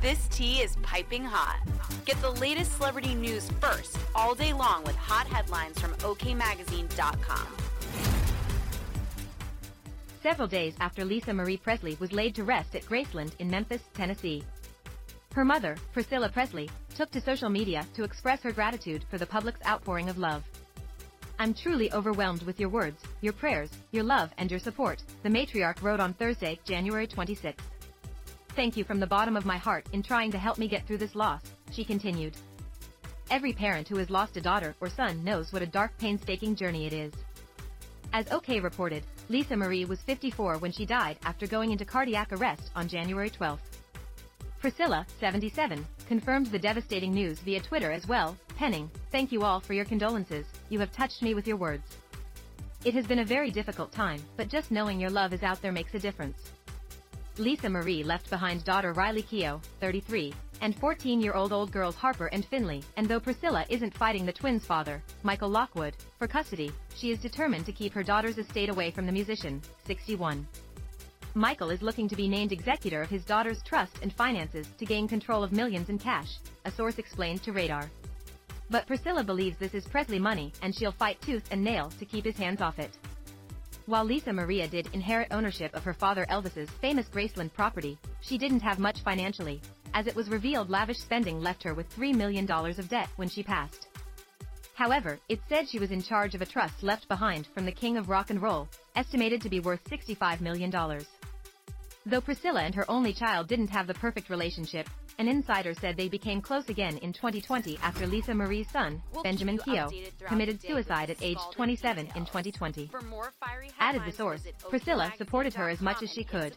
This tea is piping hot. Get the latest celebrity news first all day long with hot headlines from OKMagazine.com. Several days after Lisa Marie Presley was laid to rest at Graceland in Memphis, Tennessee. Her mother, Priscilla Presley, took to social media to express her gratitude for the public's outpouring of love. I'm truly overwhelmed with your words, your prayers, your love, and your support, the matriarch wrote on Thursday, January 26. Thank you from the bottom of my heart in trying to help me get through this loss, she continued. Every parent who has lost a daughter or son knows what a dark, painstaking journey it is. As OK reported, Lisa Marie was 54 when she died after going into cardiac arrest on January 12. Priscilla, 77, confirmed the devastating news via Twitter as well, penning, Thank you all for your condolences, you have touched me with your words. It has been a very difficult time, but just knowing your love is out there makes a difference. Lisa Marie left behind daughter Riley Keough, 33, and 14-year-old old girls Harper and Finley, and though Priscilla isn't fighting the twins' father, Michael Lockwood, for custody, she is determined to keep her daughter's estate away from the musician, 61. Michael is looking to be named executor of his daughter's trust and finances to gain control of millions in cash, a source explained to Radar. But Priscilla believes this is Presley money and she'll fight tooth and nail to keep his hands off it. While Lisa Maria did inherit ownership of her father Elvis's famous Graceland property, she didn't have much financially, as it was revealed lavish spending left her with $3 million of debt when she passed. However, it said she was in charge of a trust left behind from the king of rock and roll, estimated to be worth $65 million. Though Priscilla and her only child didn't have the perfect relationship, an insider said they became close again in 2020 after Lisa Marie's son, We'll Benjamin Keough, committed the day with suicide at age 27 in 2020. For more fiery Added the source, Priscilla supported her as much as she could.